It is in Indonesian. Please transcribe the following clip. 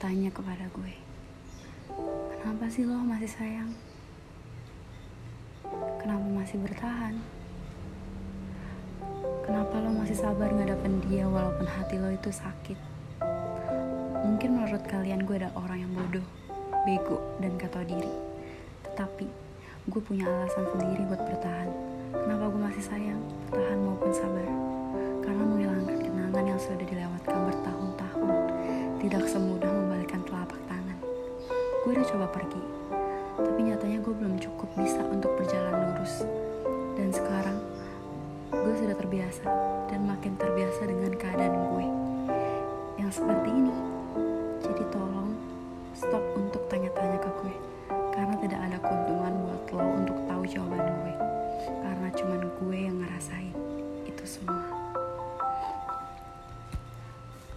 bertanya kepada gue, kenapa sih lo masih sayang? Kenapa masih bertahan? Kenapa lo masih sabar ngadapin dia walaupun hati lo itu sakit? Mungkin menurut kalian gue adalah orang yang bodoh, bego, dan gak tau diri. Tetapi, gue punya alasan sendiri buat bertahan. Kenapa gue masih sayang, bertahan maupun sabar? Karena menghilangkan kenangan yang sudah dilewatkan bertahun-tahun tidak semudah udah coba pergi, tapi nyatanya gue belum cukup bisa untuk berjalan lurus. Dan sekarang, gue sudah terbiasa dan makin terbiasa dengan keadaan gue yang seperti ini. Jadi tolong stop untuk tanya-tanya ke gue, karena tidak ada keuntungan buat lo untuk tahu jawaban gue. Karena cuman gue yang ngerasain itu semua.